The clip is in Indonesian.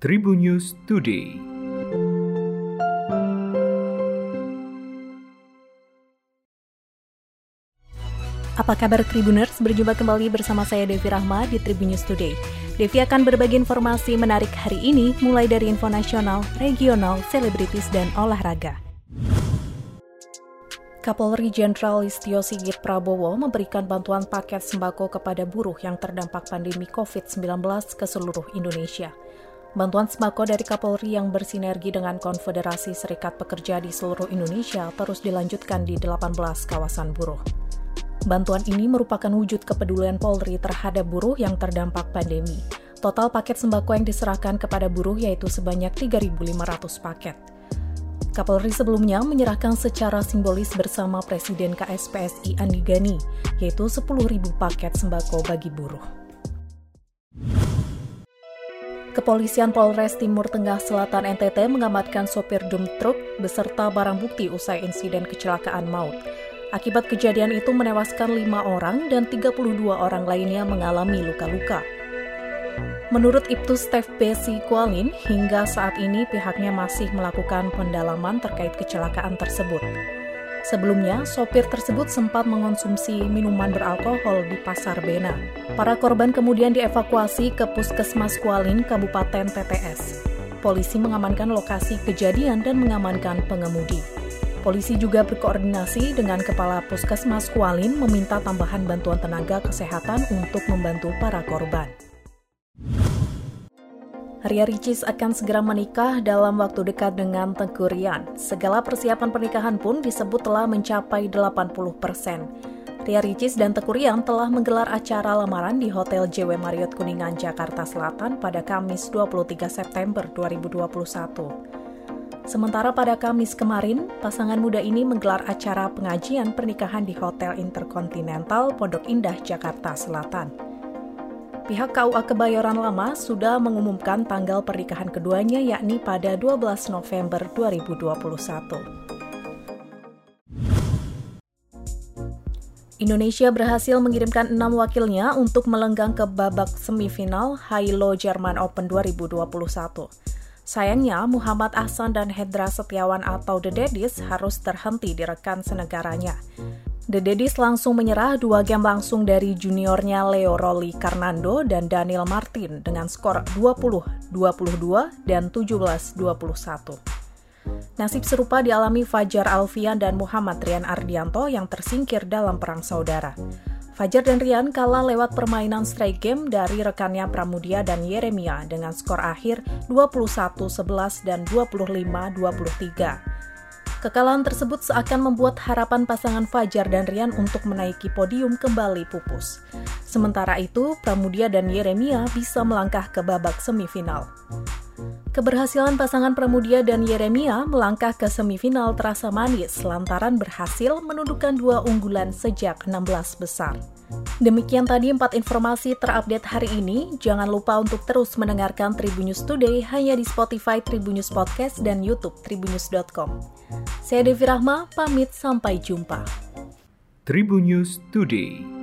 Tribun News Today. Apa kabar Tribuners? Berjumpa kembali bersama saya Devi Rahma di Tribun News Today. Devi akan berbagi informasi menarik hari ini mulai dari info nasional, regional, selebritis, dan olahraga. Kapolri Jenderal Listio Sigit Prabowo memberikan bantuan paket sembako kepada buruh yang terdampak pandemi COVID-19 ke seluruh Indonesia. Bantuan sembako dari Kapolri yang bersinergi dengan Konfederasi Serikat Pekerja di seluruh Indonesia terus dilanjutkan di 18 kawasan buruh. Bantuan ini merupakan wujud kepedulian Polri terhadap buruh yang terdampak pandemi. Total paket sembako yang diserahkan kepada buruh yaitu sebanyak 3.500 paket. Kapolri sebelumnya menyerahkan secara simbolis bersama Presiden KSPSI Andi Gani, yaitu 10.000 paket sembako bagi buruh. Kepolisian Polres Timur Tengah Selatan NTT mengamankan sopir dump truk beserta barang bukti usai insiden kecelakaan maut. Akibat kejadian itu menewaskan lima orang dan 32 orang lainnya mengalami luka-luka. Menurut Ibtu Stef Besi Kualin, hingga saat ini pihaknya masih melakukan pendalaman terkait kecelakaan tersebut. Sebelumnya, sopir tersebut sempat mengonsumsi minuman beralkohol di Pasar Bena. Para korban kemudian dievakuasi ke Puskesmas Kualin, Kabupaten TTS. Polisi mengamankan lokasi kejadian dan mengamankan pengemudi. Polisi juga berkoordinasi dengan Kepala Puskesmas Kualin meminta tambahan bantuan tenaga kesehatan untuk membantu para korban. Ria Ricis akan segera menikah dalam waktu dekat dengan Tengku Rian. Segala persiapan pernikahan pun disebut telah mencapai 80 persen. Ria Ricis dan Tengku Rian telah menggelar acara lamaran di Hotel JW Marriott Kuningan, Jakarta Selatan pada Kamis 23 September 2021. Sementara pada Kamis kemarin, pasangan muda ini menggelar acara pengajian pernikahan di Hotel Intercontinental Pondok Indah, Jakarta Selatan pihak KUA Kebayoran Lama sudah mengumumkan tanggal pernikahan keduanya yakni pada 12 November 2021. Indonesia berhasil mengirimkan enam wakilnya untuk melenggang ke babak semifinal Hailo Jerman Open 2021. Sayangnya, Muhammad Ahsan dan Hendra Setiawan atau The Daddies harus terhenti di rekan senegaranya. The Daddies langsung menyerah dua game langsung dari juniornya Leo Rolly Carnando dan Daniel Martin dengan skor 20-22 dan 17-21. Nasib serupa dialami Fajar Alfian dan Muhammad Rian Ardianto yang tersingkir dalam perang saudara. Fajar dan Rian kalah lewat permainan strike game dari rekannya Pramudia dan Yeremia dengan skor akhir 21-11 dan 25-23. Kekalahan tersebut seakan membuat harapan pasangan Fajar dan Rian untuk menaiki podium kembali pupus. Sementara itu, Pramudia dan Yeremia bisa melangkah ke babak semifinal. Keberhasilan pasangan Pramudia dan Yeremia melangkah ke semifinal terasa manis lantaran berhasil menundukkan dua unggulan sejak 16 besar. Demikian tadi empat informasi terupdate hari ini. Jangan lupa untuk terus mendengarkan Tribunnews Today hanya di Spotify Tribunnews Podcast dan YouTube tribunnews.com. Saya Devi Rahma, pamit sampai jumpa. Tribunnews Today.